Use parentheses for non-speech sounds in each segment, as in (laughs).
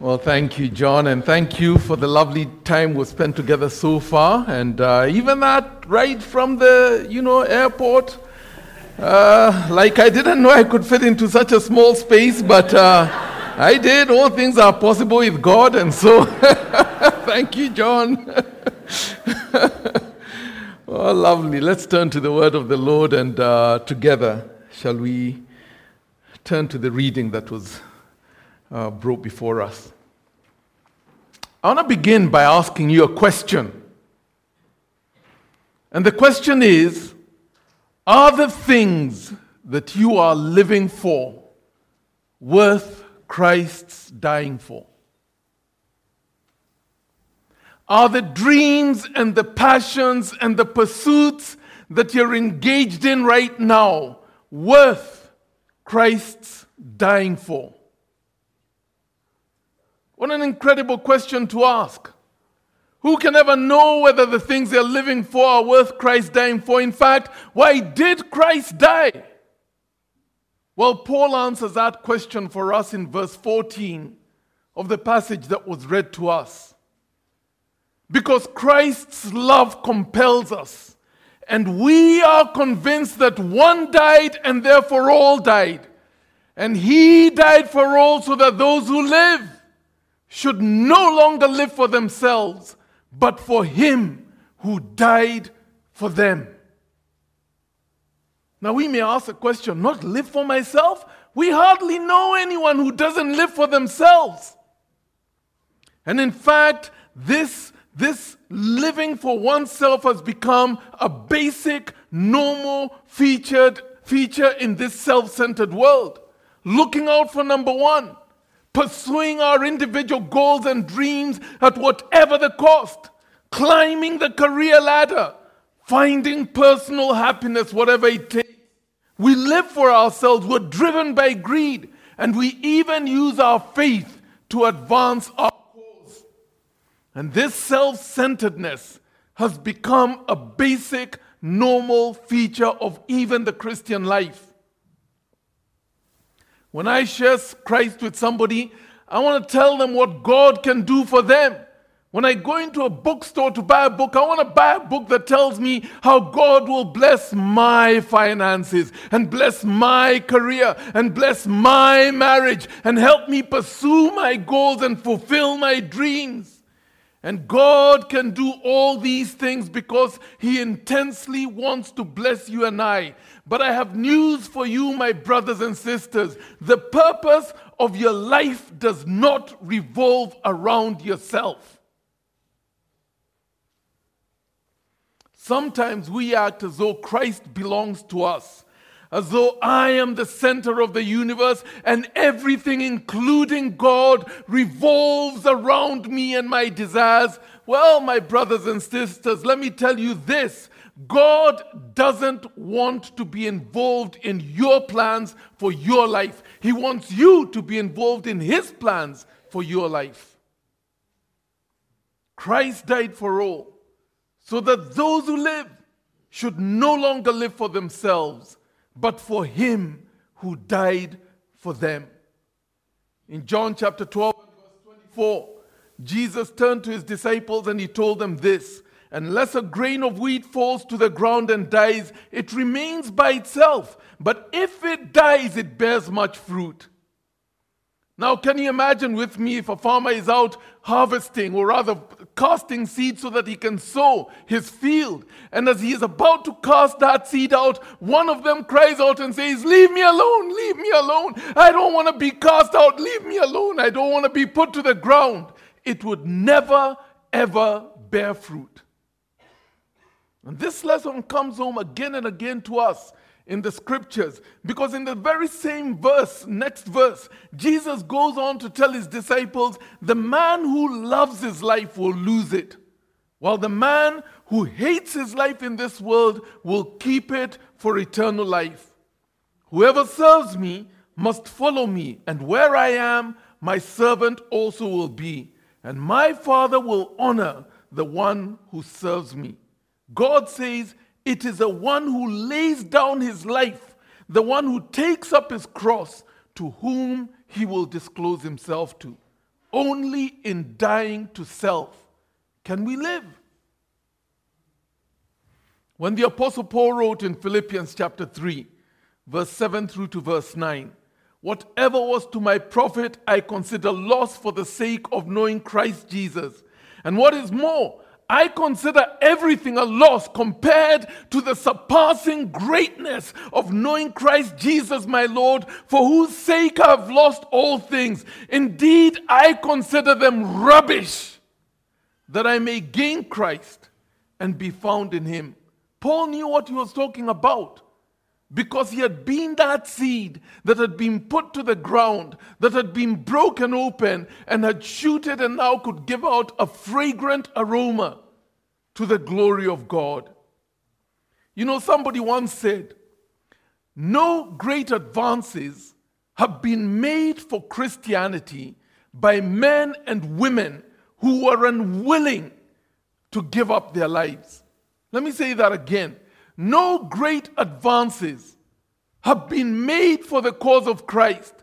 Well, thank you, John, and thank you for the lovely time we've spent together so far. And uh, even that ride from the, you know, airport, uh, like I didn't know I could fit into such a small space, but uh, I did. All things are possible with God, and so (laughs) thank you, John. (laughs) oh, lovely. Let's turn to the word of the Lord, and uh, together shall we turn to the reading that was uh, brought before us. I want to begin by asking you a question. And the question is Are the things that you are living for worth Christ's dying for? Are the dreams and the passions and the pursuits that you're engaged in right now worth Christ's dying for? What an incredible question to ask. Who can ever know whether the things they're living for are worth Christ dying for? In fact, why did Christ die? Well, Paul answers that question for us in verse 14 of the passage that was read to us. Because Christ's love compels us, and we are convinced that one died and therefore all died. And he died for all so that those who live should no longer live for themselves, but for him who died for them. Now, we may ask a question not live for myself? We hardly know anyone who doesn't live for themselves. And in fact, this, this living for oneself has become a basic, normal, featured feature in this self centered world. Looking out for number one pursuing our individual goals and dreams at whatever the cost, climbing the career ladder, finding personal happiness, whatever it takes. We live for ourselves, we're driven by greed, and we even use our faith to advance our cause. And this self centeredness has become a basic, normal feature of even the Christian life. When I share Christ with somebody, I want to tell them what God can do for them. When I go into a bookstore to buy a book, I want to buy a book that tells me how God will bless my finances and bless my career and bless my marriage and help me pursue my goals and fulfill my dreams. And God can do all these things because He intensely wants to bless you and I. But I have news for you, my brothers and sisters. The purpose of your life does not revolve around yourself. Sometimes we act as though Christ belongs to us, as though I am the center of the universe and everything, including God, revolves around me and my desires. Well, my brothers and sisters, let me tell you this God doesn't want to be involved in your plans for your life. He wants you to be involved in His plans for your life. Christ died for all, so that those who live should no longer live for themselves, but for Him who died for them. In John chapter 12, verse 24, Jesus turned to His disciples and He told them this Unless a grain of wheat falls to the ground and dies, it remains by itself. But if it dies, it bears much fruit. Now, can you imagine with me if a farmer is out harvesting, or rather casting seed so that he can sow his field? And as he is about to cast that seed out, one of them cries out and says, Leave me alone, leave me alone. I don't want to be cast out, leave me alone. I don't want to be put to the ground. It would never, ever bear fruit. And this lesson comes home again and again to us in the scriptures because in the very same verse, next verse, Jesus goes on to tell his disciples the man who loves his life will lose it, while the man who hates his life in this world will keep it for eternal life. Whoever serves me must follow me, and where I am, my servant also will be, and my Father will honor the one who serves me. God says it is the one who lays down his life, the one who takes up his cross, to whom he will disclose himself to. Only in dying to self can we live. When the Apostle Paul wrote in Philippians chapter 3, verse 7 through to verse 9, Whatever was to my profit, I consider loss for the sake of knowing Christ Jesus. And what is more, I consider everything a loss compared to the surpassing greatness of knowing Christ Jesus my Lord, for whose sake I have lost all things. Indeed, I consider them rubbish, that I may gain Christ and be found in him. Paul knew what he was talking about because he had been that seed that had been put to the ground, that had been broken open, and had shooted and now could give out a fragrant aroma to the glory of God. You know, somebody once said, No great advances have been made for Christianity by men and women who were unwilling to give up their lives. Let me say that again no great advances have been made for the cause of Christ,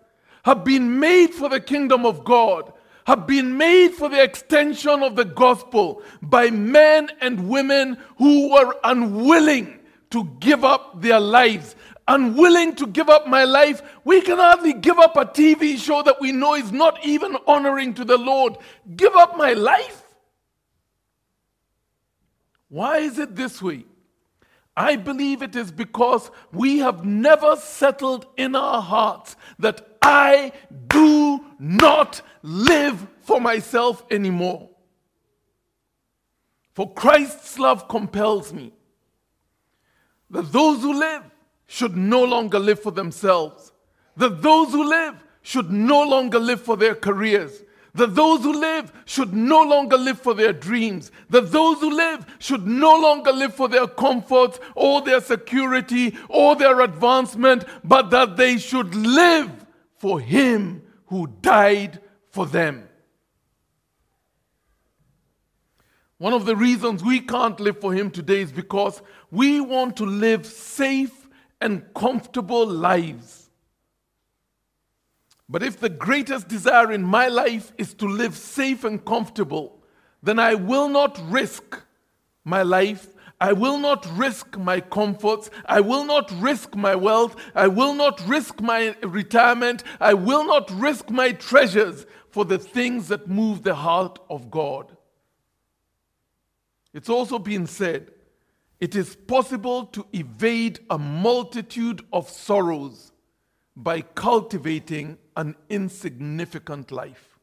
have been made for the kingdom of God, have been made for the extension of the gospel by men and women who were unwilling to give up their lives. Unwilling to give up my life, we can hardly give up a TV show that we know is not even honoring to the Lord. Give up my life? Why is it this way? I believe it is because we have never settled in our hearts that I do not live for myself anymore. For Christ's love compels me that those who live should no longer live for themselves, that those who live should no longer live for their careers, that those who live should no longer live for their dreams, that those who live should no longer live for their comforts or their security or their advancement, but that they should live for Him who died for them. One of the reasons we can't live for Him today is because we want to live safe and comfortable lives. But if the greatest desire in my life is to live safe and comfortable, then I will not risk my life. I will not risk my comforts. I will not risk my wealth. I will not risk my retirement. I will not risk my treasures for the things that move the heart of God. It's also been said it is possible to evade a multitude of sorrows by cultivating an insignificant life.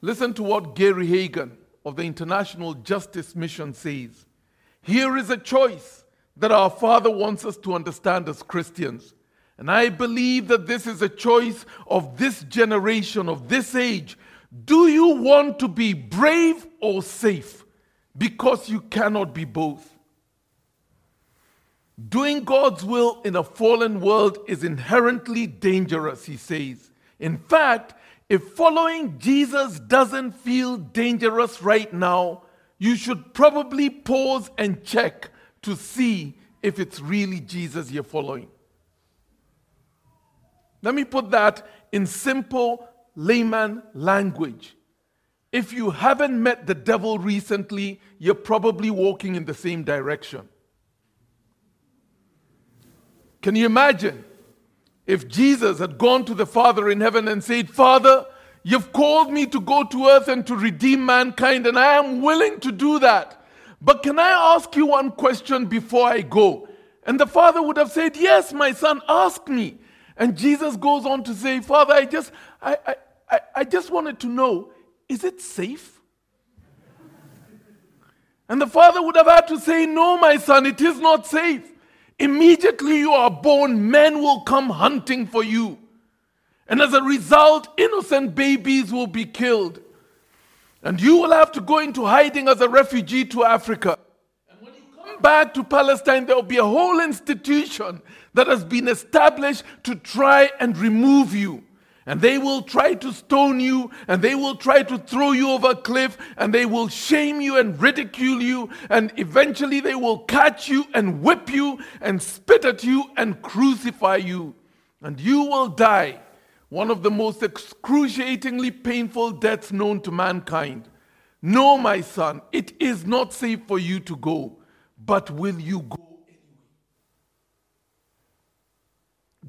Listen to what Gary Haugen of the International Justice Mission says. Here is a choice that our Father wants us to understand as Christians. And I believe that this is a choice of this generation, of this age. Do you want to be brave or safe? Because you cannot be both. Doing God's will in a fallen world is inherently dangerous, he says. In fact, if following Jesus doesn't feel dangerous right now, you should probably pause and check to see if it's really Jesus you're following. Let me put that in simple layman language. If you haven't met the devil recently, you're probably walking in the same direction. Can you imagine if Jesus had gone to the Father in heaven and said, Father, you've called me to go to earth and to redeem mankind, and I am willing to do that. But can I ask you one question before I go? And the father would have said, Yes, my son, ask me. And Jesus goes on to say, Father, I just, I, I, I, just wanted to know, is it safe? And the father would have had to say, No, my son, it is not safe. Immediately you are born, men will come hunting for you. And as a result, innocent babies will be killed. And you will have to go into hiding as a refugee to Africa. And when you come back to Palestine, there will be a whole institution that has been established to try and remove you. And they will try to stone you, and they will try to throw you over a cliff, and they will shame you and ridicule you, and eventually they will catch you and whip you and spit at you and crucify you. And you will die one of the most excruciatingly painful deaths known to mankind. No, my son, it is not safe for you to go, but will you go anyway?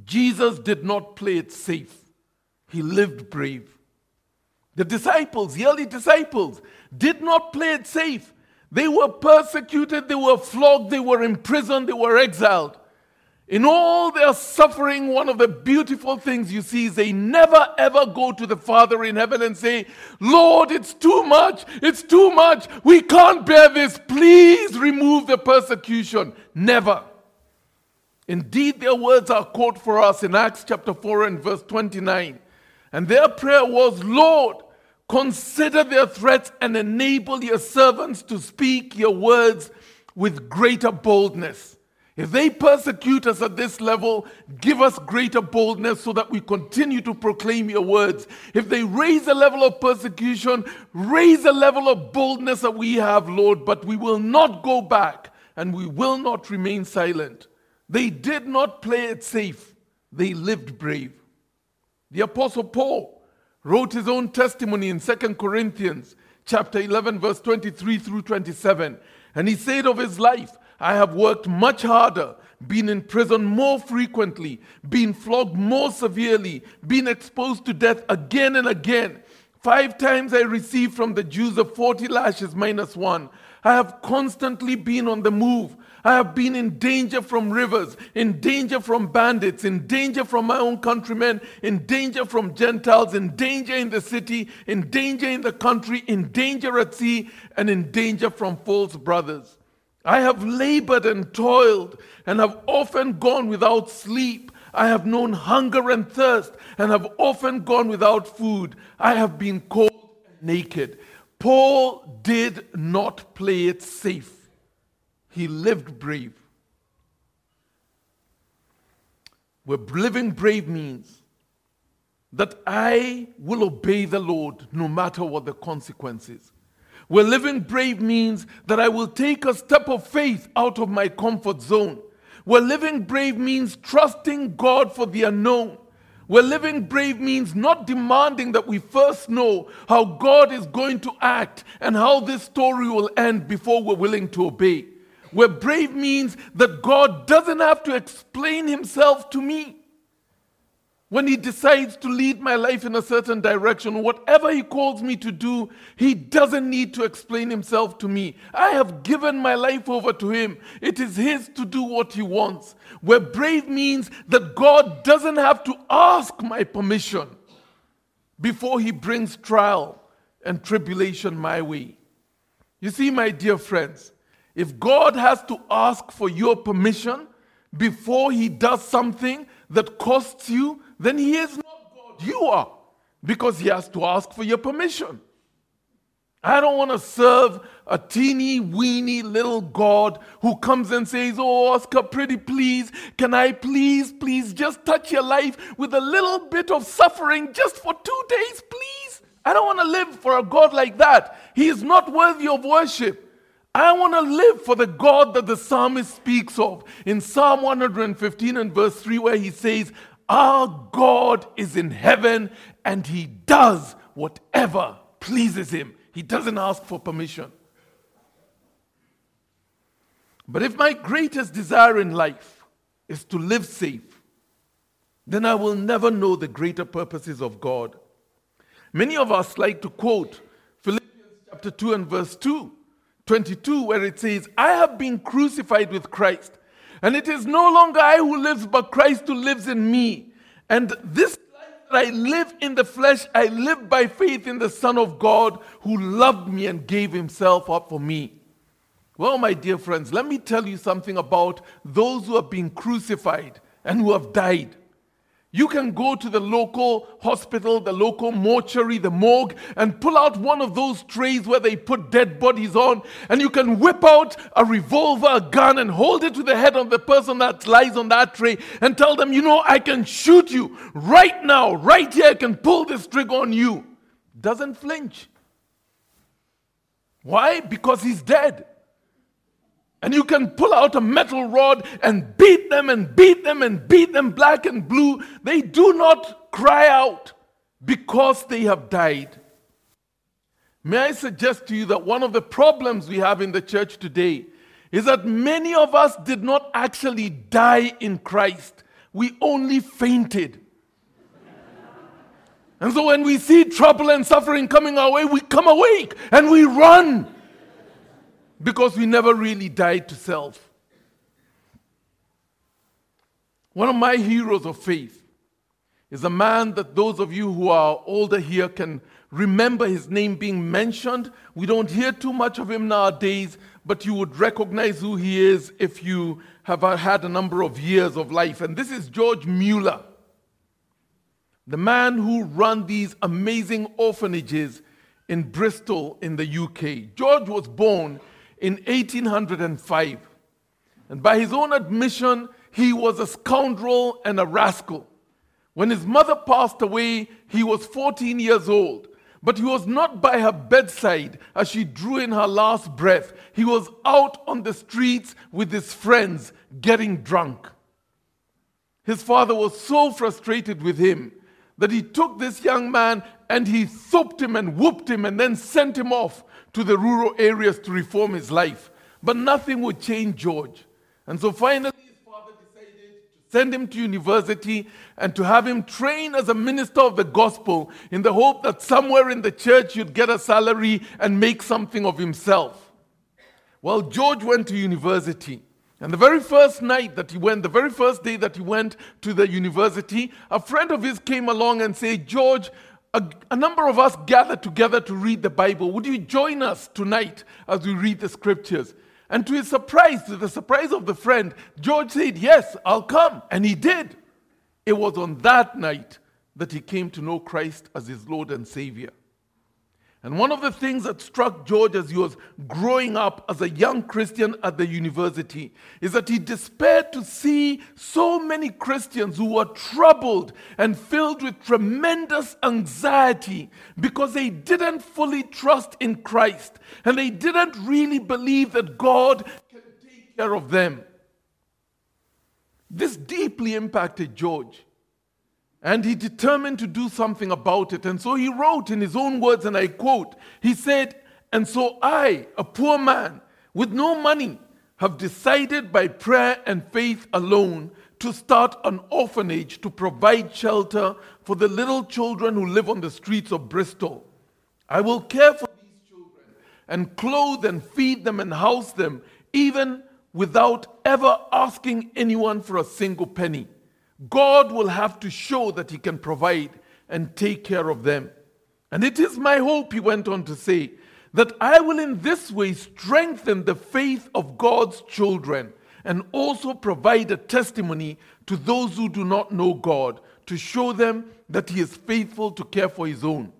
Jesus did not play it safe, he lived brave. The disciples, the early disciples, did not play it safe. They were persecuted, they were flogged, they were imprisoned, they were exiled. In all their suffering, one of the beautiful things you see is they never ever go to the Father in heaven and say, Lord, it's too much, it's too much, we can't bear this, please remove the persecution. Never. Indeed, their words are quote for us in Acts chapter 4 and verse 29. And their prayer was, Lord, consider their threats and enable your servants to speak your words with greater boldness. If they persecute us at this level, give us greater boldness so that we continue to proclaim your words. If they raise a level of persecution, raise a level of boldness that we have, Lord, but we will not go back and we will not remain silent. They did not play it safe, they lived brave. The apostle Paul wrote his own testimony in 2 Corinthians chapter 11 verse 23 through 27 and he said of his life I have worked much harder, been in prison more frequently, been flogged more severely, been exposed to death again and again. Five times I received from the Jews a 40 lashes minus one. I have constantly been on the move. I have been in danger from rivers, in danger from bandits, in danger from my own countrymen, in danger from Gentiles, in danger in the city, in danger in the country, in danger at sea, and in danger from false brothers. I have labored and toiled and have often gone without sleep. I have known hunger and thirst and have often gone without food. I have been cold and naked. Paul did not play it safe. He lived brave. Where living brave means that I will obey the Lord no matter what the consequences. Where living brave means that I will take a step of faith out of my comfort zone. Where living brave means trusting God for the unknown. Where living brave means not demanding that we first know how God is going to act and how this story will end before we're willing to obey. Where brave means that God doesn't have to explain himself to me. When He decides to lead my life in a certain direction, whatever He calls me to do, He doesn't need to explain Himself to me. I have given my life over to Him. It is His to do what He wants. Where brave means that God doesn't have to ask my permission before He brings trial and tribulation my way. You see, my dear friends, if God has to ask for your permission before He does something that costs you, then he is not God. You are. Because he has to ask for your permission. I don't want to serve a teeny weeny little God who comes and says, Oh, Oscar, pretty please, can I please, please just touch your life with a little bit of suffering just for two days, please? I don't want to live for a God like that. He is not worthy of worship. I want to live for the God that the psalmist speaks of in Psalm 115 and verse 3, where he says, our God is in heaven and he does whatever pleases him. He doesn't ask for permission. But if my greatest desire in life is to live safe, then I will never know the greater purposes of God. Many of us like to quote Philippians chapter 2 and verse 2, 22, where it says, I have been crucified with Christ. And it is no longer I who lives, but Christ who lives in me. And this life that I live in the flesh, I live by faith in the Son of God who loved me and gave himself up for me. Well, my dear friends, let me tell you something about those who have been crucified and who have died. You can go to the local hospital, the local mortuary, the morgue, and pull out one of those trays where they put dead bodies on, and you can whip out a revolver, a gun, and hold it to the head of the person that lies on that tray and tell them, you know, I can shoot you right now, right here, I can pull this trigger on you. Doesn't flinch. Why? Because he's dead. And you can pull out a metal rod and beat them and beat them and beat them black and blue. They do not cry out because they have died. May I suggest to you that one of the problems we have in the church today is that many of us did not actually die in Christ, we only fainted. And so when we see trouble and suffering coming our way, we come awake and we run because we never really died to self. One of my heroes of faith is a man that those of you who are older here can remember his name being mentioned. We don't hear too much of him nowadays, but you would recognize who he is if you have had a number of years of life. And this is George Mueller, the man who ran these amazing orphanages in Bristol in the UK. George was born in 1805, and by his own admission, he was a scoundrel and a rascal. When his mother passed away, he was 14 years old. But he was not by her bedside as she drew in her last breath. He was out on the streets with his friends getting drunk. His father was so frustrated with him that he took this young man and he thumped him and whooped him and then sent him off to the rural areas to reform his life. But nothing would change George. And so finally, his father decided to send him to university, and to have him train as a minister of the gospel in the hope that somewhere in the church you'd get a salary and make something of himself. Well, George went to university. And the very first night that he went, the very first day that he went to the university, a friend of his came along and said, George, a, a, number of us gathered together to read the Bible. Would you join us tonight as we read the scriptures? And to his surprise, to the surprise of the friend, George said, Yes, I'll come. And he did. It was on that night that he came to know Christ as his Lord and Savior. And one of the things that struck George as he was growing up as a young Christian at the university is that he despaired to see so many Christians who were troubled and filled with tremendous anxiety because they didn't fully trust in Christ and they didn't really believe that God can take care of them. This deeply impacted George. And he determined to do something about it. And so he wrote in his own words, and I quote, he said, And so I, a poor man with no money, have decided by prayer and faith alone to start an orphanage to provide shelter for the little children who live on the streets of Bristol. I will care for these children and clothe and feed them and house them, even without ever asking anyone for a single penny. God will have to show that He can provide and take care of them. And it is my hope, he went on to say, that I will in this way strengthen the faith of God's children and also provide a testimony to those who do not know God to show them that He is faithful to care for His own.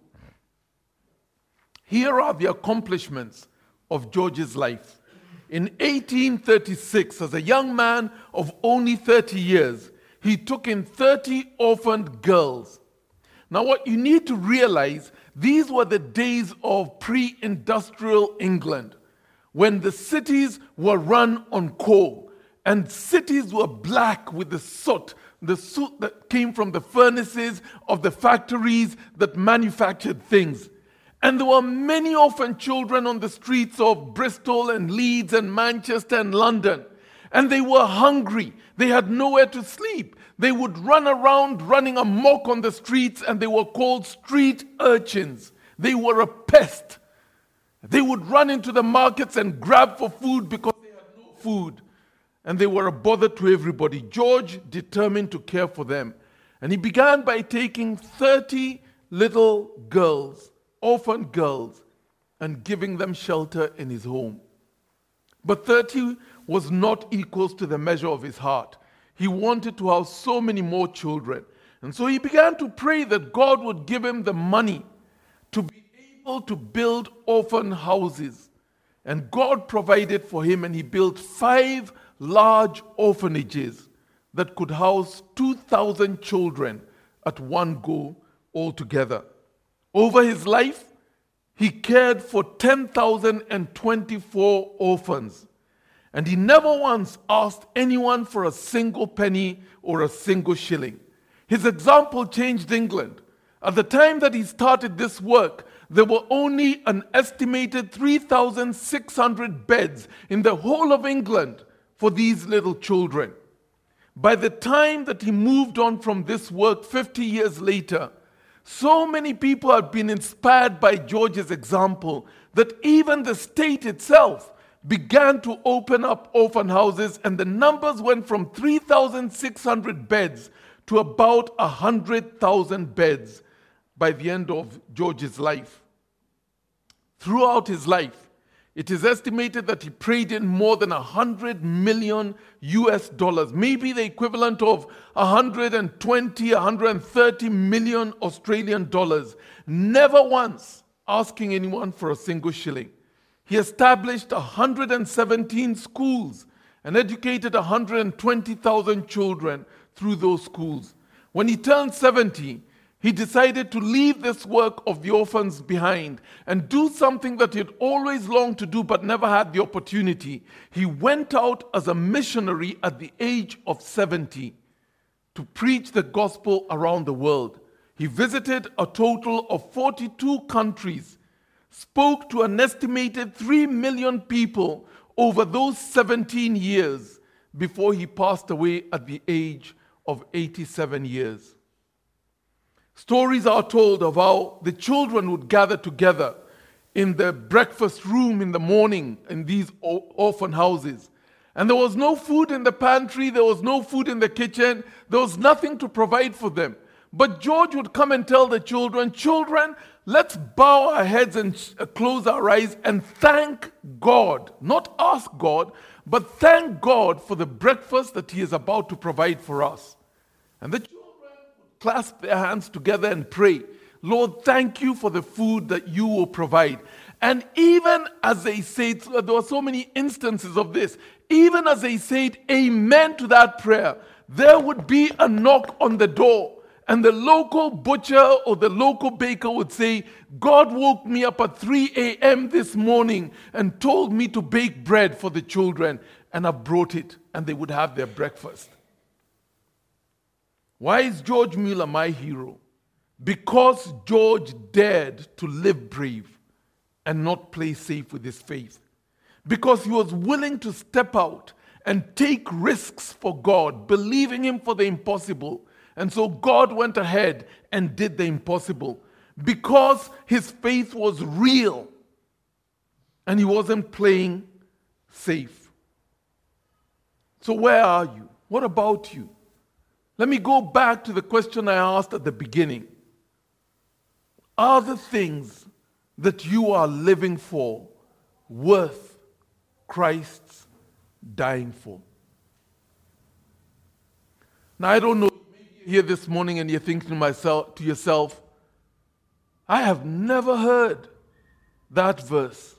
Here are the accomplishments of George's life. In 1836, as a young man of only 30 years, he took in 30 orphaned girls. Now, what you need to realize, these were the days of pre industrial England when the cities were run on coal and cities were black with the soot, the soot that came from the furnaces of the factories that manufactured things. And there were many orphan children on the streets of Bristol and Leeds and Manchester and London. And they were hungry. They had nowhere to sleep. They would run around running amok on the streets, and they were called street urchins. They were a pest. They would run into the markets and grab for food because they had no food. And they were a bother to everybody. George determined to care for them. And he began by taking 30 little girls, orphan girls, and giving them shelter in his home. But 30 was not equal to the measure of his heart. He wanted to have so many more children. And so he began to pray that God would give him the money to be able to build orphan houses. And God provided for him, and he built five large orphanages that could house 2,000 children at one go altogether. Over his life, he cared for 10,024 orphans. And he never once asked anyone for a single penny or a single shilling. His example changed England. At the time that he started this work, there were only an estimated 3,600 beds in the whole of England for these little children. By the time that he moved on from this work 50 years later, so many people had been inspired by George's example that even the state itself began to open up orphan houses, and the numbers went from 3,600 beds to about 100,000 beds by the end of George's life. Throughout his life, it is estimated that he prayed in more than 100 million US dollars, maybe the equivalent of 120, 130 million Australian dollars, never once asking anyone for a single shilling. He established 117 schools and educated 120,000 children through those schools. When he turned 70, he decided to leave this work of the orphans behind and do something that he had always longed to do but never had the opportunity. He went out as a missionary at the age of 70 to preach the gospel around the world. He visited a total of 42 countries, spoke to an estimated 3 million people over those 17 years before he passed away at the age of 87 years. Stories are told of how the children would gather together in the breakfast room in the morning in these orphan houses. And there was no food in the pantry, there was no food in the kitchen, there was nothing to provide for them. But George would come and tell the children, Children, let's bow our heads and uh, close our eyes and thank God. Not ask God, but thank God for the breakfast that He is about to provide for us. And the children would clasp their hands together and pray, Lord, thank you for the food that you will provide. And even as they said, there were so many instances of this, even as they said amen to that prayer, there would be a knock on the door. And the local butcher or the local baker would say, God woke me up at 3 a.m. this morning and told me to bake bread for the children. And I brought it, and they would have their breakfast. Why is George Mueller my hero? Because George dared to live brave and not play safe with his faith. Because he was willing to step out and take risks for God, believing Him for the impossible. And so God went ahead and did the impossible. Because his faith was real and he wasn't playing safe. So, where are you? What about you? Let me go back to the question I asked at the beginning. Are the things that you are living for worth Christ's dying for? Now, I don't know, here this morning and you're thinking to, myself, to yourself, I have never heard that verse.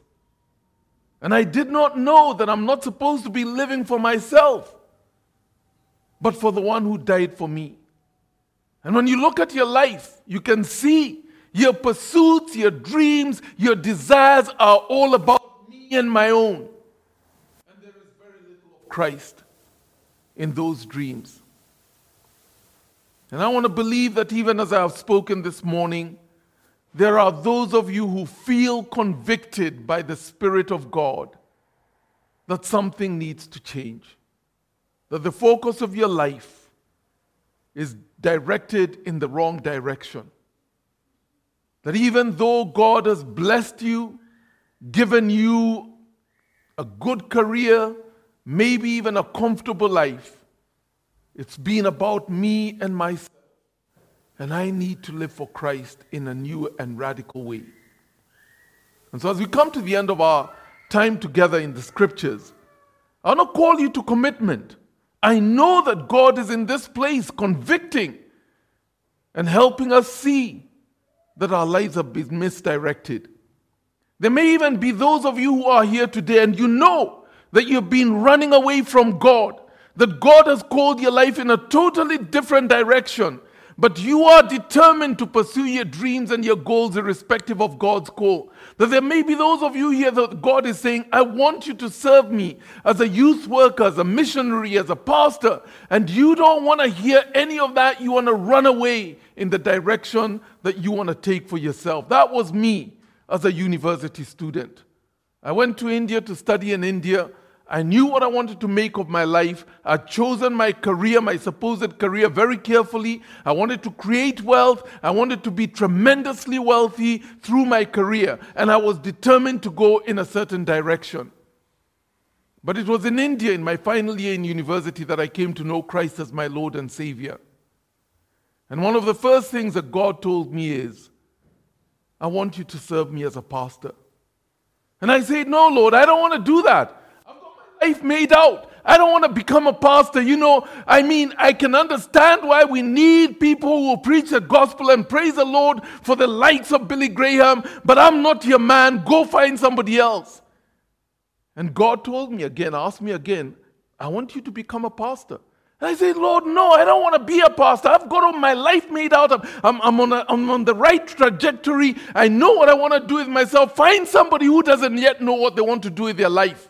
And I did not know that I'm not supposed to be living for myself but for the one who died for me. And when you look at your life, you can see your pursuits, your dreams, your desires are all about me and my own. And there is very little of Christ in those dreams. And I want to believe that even as I have spoken this morning, there are those of you who feel convicted by the Spirit of God that something needs to change that the focus of your life is directed in the wrong direction. That even though God has blessed you, given you a good career, maybe even a comfortable life, it's been about me and myself. And I need to live for Christ in a new and radical way. And so, as we come to the end of our time together in the scriptures, I want to call you to commitment. I know that God is in this place convicting and helping us see that our lives have been misdirected. There may even be those of you who are here today and you know that you've been running away from God, that God has called your life in a totally different direction. but you are determined to pursue your dreams and your goals irrespective of God's call. That there may be those of you here that God is saying, I want you to serve me as a youth worker, as a missionary, as a pastor, and you don't want to hear any of that. You want to run away in the direction that you want to take for yourself. That was me as a university student. I went to India to study in India. I knew what I wanted to make of my life. I'd chosen my career, my supposed career, very carefully. I wanted to create wealth. I wanted to be tremendously wealthy through my career. And I was determined to go in a certain direction. But it was in India, in my final year in university, that I came to know Christ as my Lord and Savior. And one of the first things that God told me is, I want you to serve me as a pastor. And I said, No, Lord, I don't want to do that life made out. I don't want to become a pastor. You know, I mean, I can understand why we need people who will preach the gospel and praise the Lord for the likes of Billy Graham, but I'm not your man. Go find somebody else. And God told me again, asked me again, I want you to become a pastor. And I said, Lord, no, I don't want to be a pastor. I've got all my life made out. I'm, I'm, on a, I'm on the right trajectory. I know what I want to do with myself. Find somebody who doesn't yet know what they want to do with their life.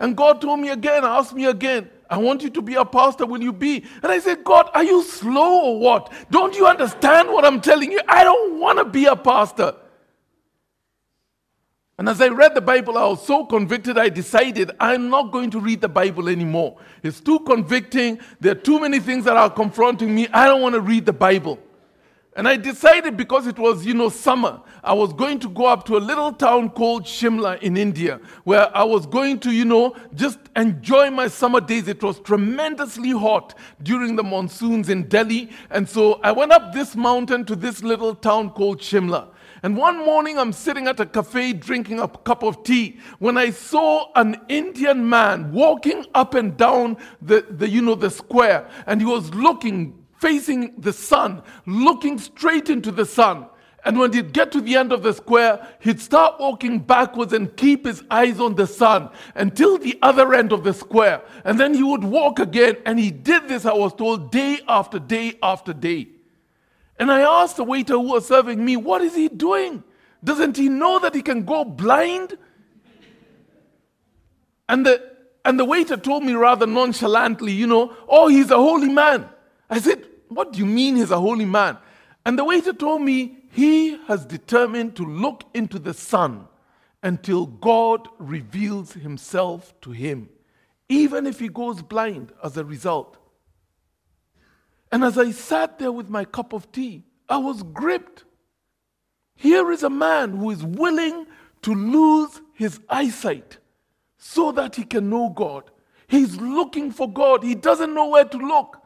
And God told me again, asked me again, I want you to be a pastor, will you be? And I said, God, are you slow or what? Don't you understand what I'm telling you? I don't want to be a pastor. And as I read the Bible, I was so convicted, I decided I'm not going to read the Bible anymore. It's too convicting. There are too many things that are confronting me. I don't want to read the Bible. And I decided because it was, you know, summer, I was going to go up to a little town called Shimla in India, where I was going to, you know, just enjoy my summer days. It was tremendously hot during the monsoons in Delhi. And so I went up this mountain to this little town called Shimla. And one morning I'm sitting at a cafe drinking a cup of tea when I saw an Indian man walking up and down the, the you know, the square. And he was looking facing the sun, looking straight into the sun. And when he'd get to the end of the square, he'd start walking backwards and keep his eyes on the sun until the other end of the square. And then he would walk again. And he did this, I was told, day after day after day. And I asked the waiter who was serving me, What is he doing? Doesn't he know that he can go blind? And the, and the waiter told me rather nonchalantly, You know, oh, he's a holy man. I said, what do you mean he's a holy man? And the waiter told me he has determined to look into the sun until God reveals himself to him, even if he goes blind as a result. And as I sat there with my cup of tea, I was gripped. Here is a man who is willing to lose his eyesight so that he can know God. He's looking for God. He doesn't know where to look.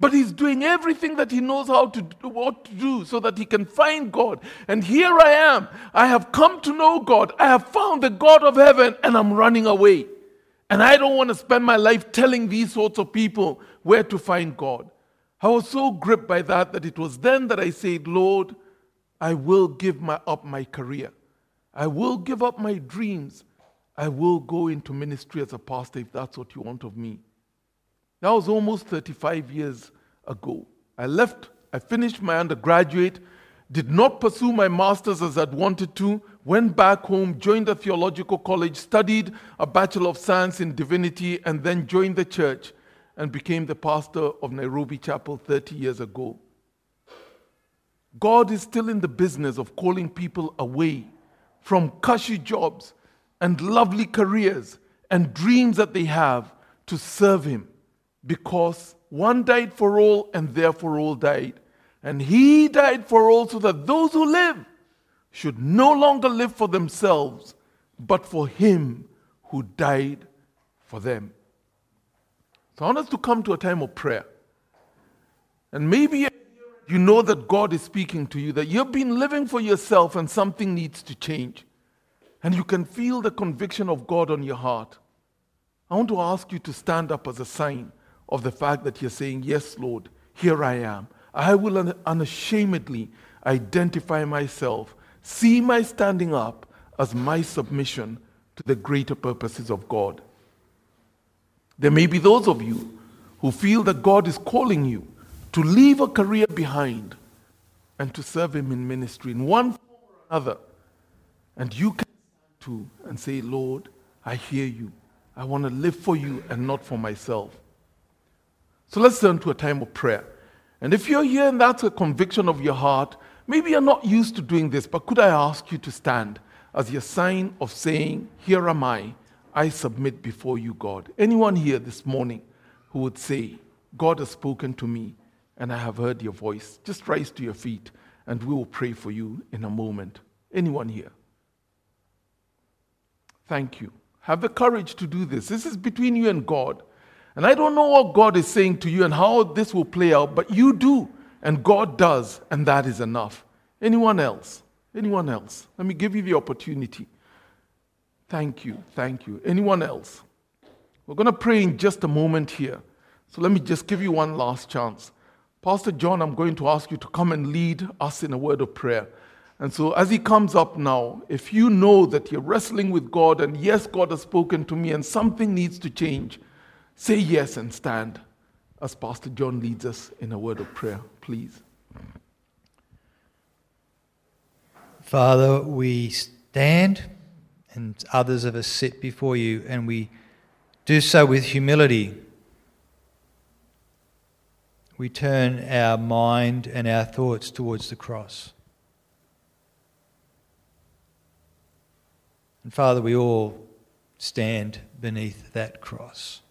But he's doing everything that he knows how to do, what to do so that he can find God. And here I am. I have come to know God. I have found the God of heaven and I'm running away. And I don't want to spend my life telling these sorts of people where to find God. I was so gripped by that that it was then that I said, Lord, I will give my, up my career. I will give up my dreams. I will go into ministry as a pastor if that's what you want of me. That was almost 35 years ago. I left, I finished my undergraduate, did not pursue my master's as I'd wanted to, went back home, joined a theological college, studied a Bachelor of Science in Divinity, and then joined the church and became the pastor of Nairobi Chapel 30 years ago. God is still in the business of calling people away from cushy jobs and lovely careers and dreams that they have to serve Him because one died for all, and therefore all died. And he died for all so that those who live should no longer live for themselves, but for him who died for them. So I want us to come to a time of prayer. And maybe you know that God is speaking to you, that you've been living for yourself and something needs to change. And you can feel the conviction of God on your heart. I want to ask you to stand up as a sign of the fact that you're saying, Yes, Lord, here I am. I will unashamedly identify myself, see my standing up as my submission to the greater purposes of God. There may be those of you who feel that God is calling you to leave a career behind and to serve Him in ministry in one form or another. And you can stand to and say, Lord, I hear you. I want to live for you and not for myself. So let's turn to a time of prayer. And if you're here and that's a conviction of your heart, maybe you're not used to doing this, but could I ask you to stand as your sign of saying, Here am I, I submit before you, God? Anyone here this morning who would say, God has spoken to me and I have heard your voice, just rise to your feet and we will pray for you in a moment. Anyone here? Thank you. Have the courage to do this. This is between you and God. And I don't know what God is saying to you and how this will play out, but you do, and God does, and that is enough. Anyone else? Anyone else? Let me give you the opportunity. Thank you. Thank you. Anyone else? We're going to pray in just a moment here. So let me just give you one last chance. Pastor John, I'm going to ask you to come and lead us in a word of prayer. And so, as he comes up now, if you know that you're wrestling with God and yes, God has spoken to me and something needs to change, say yes and stand as Pastor John leads us in a word of prayer, please. Father, we stand and others of us sit before you, and we do so with humility. We turn our mind and our thoughts towards the cross. And Father, we all stand beneath that cross.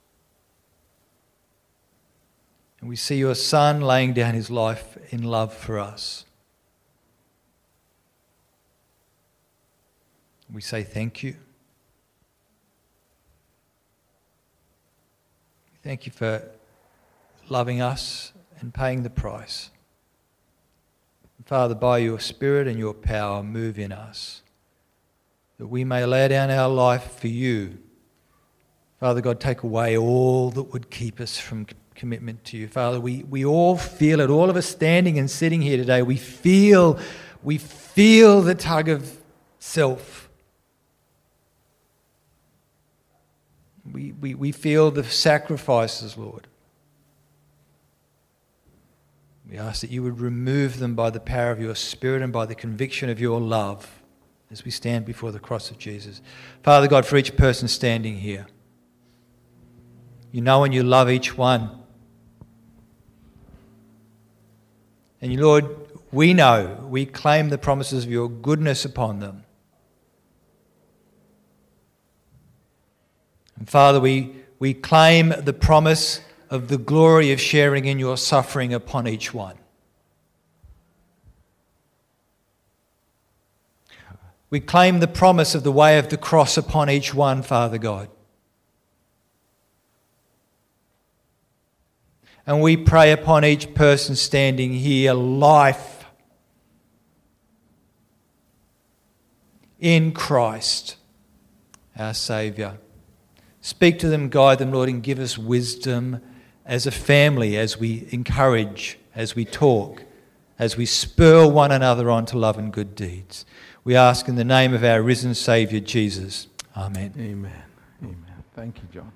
And we see your Son laying down his life in love for us. We say thank you. Thank you for loving us and paying the price. Father, by your Spirit and your power, move in us that we may lay down our life for you. Father God, take away all that would keep us from commitment to you. Father, we, we all feel it. All of us standing and sitting here today, we feel, we feel the tug of self. We, we, we feel the sacrifices, Lord. We ask that you would remove them by the power of your Spirit and by the conviction of your love as we stand before the cross of Jesus. Father God, for each person standing here, you know and you love each one. And Lord, we know, we claim the promises of your goodness upon them. And Father, we, we claim the promise of the glory of sharing in your suffering upon each one. We claim the promise of the way of the cross upon each one, Father God. And we pray upon each person standing here life in Christ, our Saviour. Speak to them, guide them, Lord, and give us wisdom as a family as we encourage, as we talk, as we spur one another on to love and good deeds. We ask in the name of our risen Saviour, Jesus. Amen. Amen. Amen. Thank you, John.